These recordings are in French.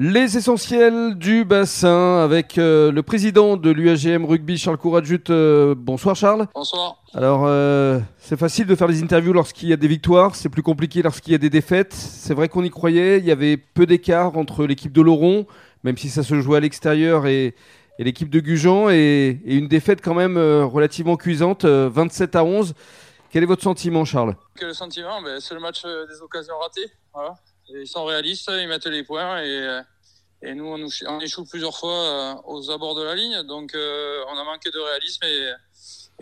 Les essentiels du bassin avec euh, le président de l'UAGM Rugby, Charles Couradjut. Euh, bonsoir Charles. Bonsoir. Alors, euh, c'est facile de faire des interviews lorsqu'il y a des victoires, c'est plus compliqué lorsqu'il y a des défaites. C'est vrai qu'on y croyait, il y avait peu d'écart entre l'équipe de Laurent, même si ça se jouait à l'extérieur, et, l'équipe de Gujan, et, une défaite quand même relativement cuisante, 27 à 11. Quel est votre sentiment, Charles? Le sentiment, ben, c'est le match des occasions ratées. Voilà ils sont réalistes, ils mettent les points et, euh, et nous, on, on, échoue plusieurs fois euh, aux abords de la ligne. Donc, euh, on a manqué de réalisme et,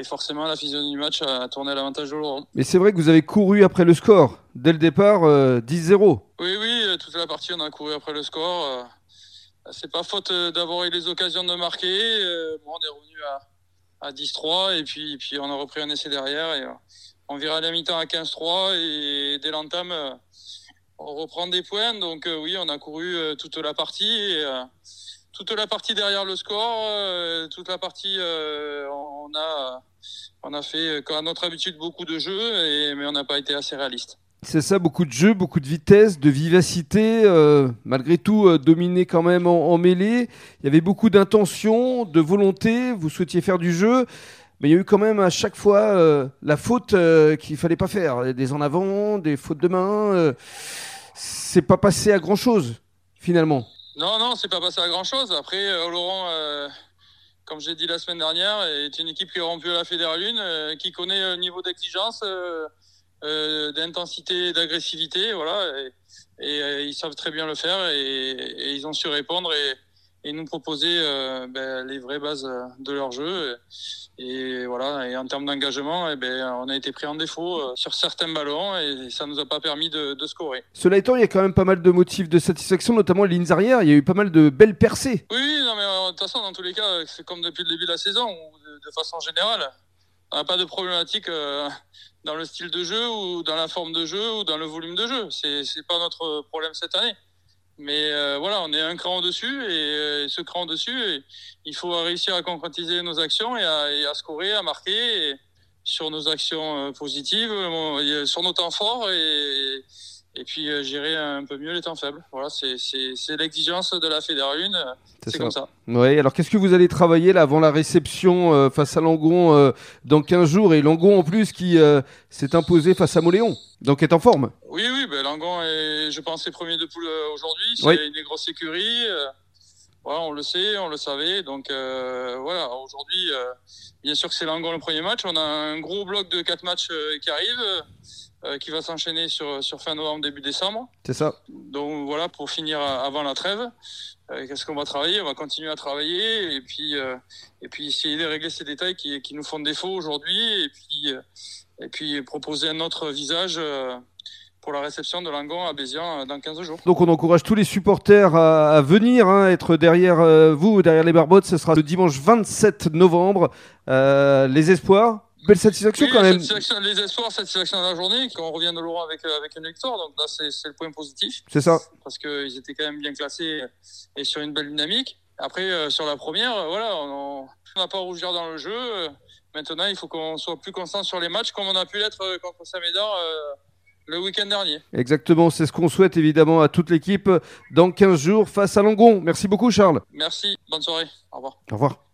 et forcément, la physionomie du match a tourné à l'avantage de Laurent. Mais c'est vrai que vous avez couru après le score. Dès le départ, 10-0. Oui, oui, toute la partie, on a couru après le score. C'est pas faute d'avoir eu les occasions de marquer. Bon, on est revenu à, à 10-3 et puis, puis on a repris un essai derrière. Et on à la mi-temps à 15-3 et dès l'entame on reprend des points. Donc euh, oui, on a couru euh, toute la partie. Euh, toute la partie derrière le score, toute la partie, on a, on a fait, comme à notre habitude, beaucoup de jeux, mais on n'a pas été assez réaliste. C'est ça, beaucoup de jeux, beaucoup de vitesse, de vivacité, malgré tout dominé quand même en, mêlée. Il y avait beaucoup d'intention, de volonté, vous souhaitiez faire du jeu, mais il y a eu quand même à chaque fois la faute qu'il fallait pas faire, des en avant, des fautes de main c'est pas passé à grand chose finalement. Non, non, c'est pas passé à grand chose. Après, euh, Laurent, euh, comme j'ai dit la semaine dernière, est une équipe qui est rompue à la Fédérale 1, euh, qui connaît un niveau d'exigence, d'intensité, d'agressivité, voilà. Et, ils savent très bien le faire et, ils ont su répondre et, nous proposer ben, les vraies bases de leur jeu. Et voilà, et en termes d'engagement, eh ben, on a été pris en défaut euh, sur certains ballons et ça nous a pas permis de, de, scorer. Cela étant, il y a quand même pas mal de motifs de satisfaction, notamment les lignes arrière. Il y a eu pas mal de belles percées. Oui, non, mais euh, de toute façon, dans tous les cas, c'est comme depuis le début de la saison, ou de, façon générale. On n'a pas de problématique euh, dans le style de jeu ou dans la forme de jeu ou dans le volume de jeu. C'est, c'est pas notre problème cette année. Mais euh, voilà, on est un cran au-dessus et, euh, ce cran au-dessus, il faut réussir à concrétiser nos actions et à, et à scorer, à marquer sur nos actions euh, positives, sur nos temps forts et, et puis gérer un peu mieux les temps faibles. Voilà, c'est l'exigence de la Fédéral 1. C'est comme ça. Oui, alors qu'est-ce que vous allez travailler là avant la réception face à Langon dans 15 jours et Langon en plus qui s'est imposé face à Moléon, donc est en forme? Oui, oui, ben, Langon est, je pense, est premier de poule aujourd'hui. C'est une grosse écurie. Voilà, on le sait, on le savait. Donc voilà, aujourd'hui, bien sûr que c'est Langon le premier match. On a un gros bloc de quatre matchs qui arrive. Euh, qui va s'enchaîner sur, sur fin novembre, début décembre. C'est ça. Donc voilà, pour finir avant la trêve, euh, qu'est-ce qu'on va travailler? On va continuer à travailler et puis, euh, et puis essayer de régler ces détails qui, qui nous font défaut aujourd'hui et puis, et puis proposer un autre visage pour la réception de Langon à Bézian dans 15 jours. Donc on encourage tous les supporters à, venir, hein, être derrière vous, derrière les Barbottes. Ce sera le dimanche 27 novembre. les espoirs belle satisfaction quand même. les espoirs, satisfaction de la journée, qu'on revient de Laurent avec, euh, avec une victoire, donc là c'est le point positif. C'est ça. Parce qu'ils étaient quand même bien classés et sur une belle dynamique. Après, euh, sur la première, euh, voilà, on n'a pas à rougir dans le jeu. Maintenant, il faut qu'on soit plus constant sur les matchs, comme on a pu l'être contre Saint-Médard le week-end dernier. Exactement, c'est ce qu'on souhaite évidemment à toute l'équipe dans 15 jours face à Langon. Merci beaucoup Charles. Merci, bonne soirée, au revoir. Au revoir.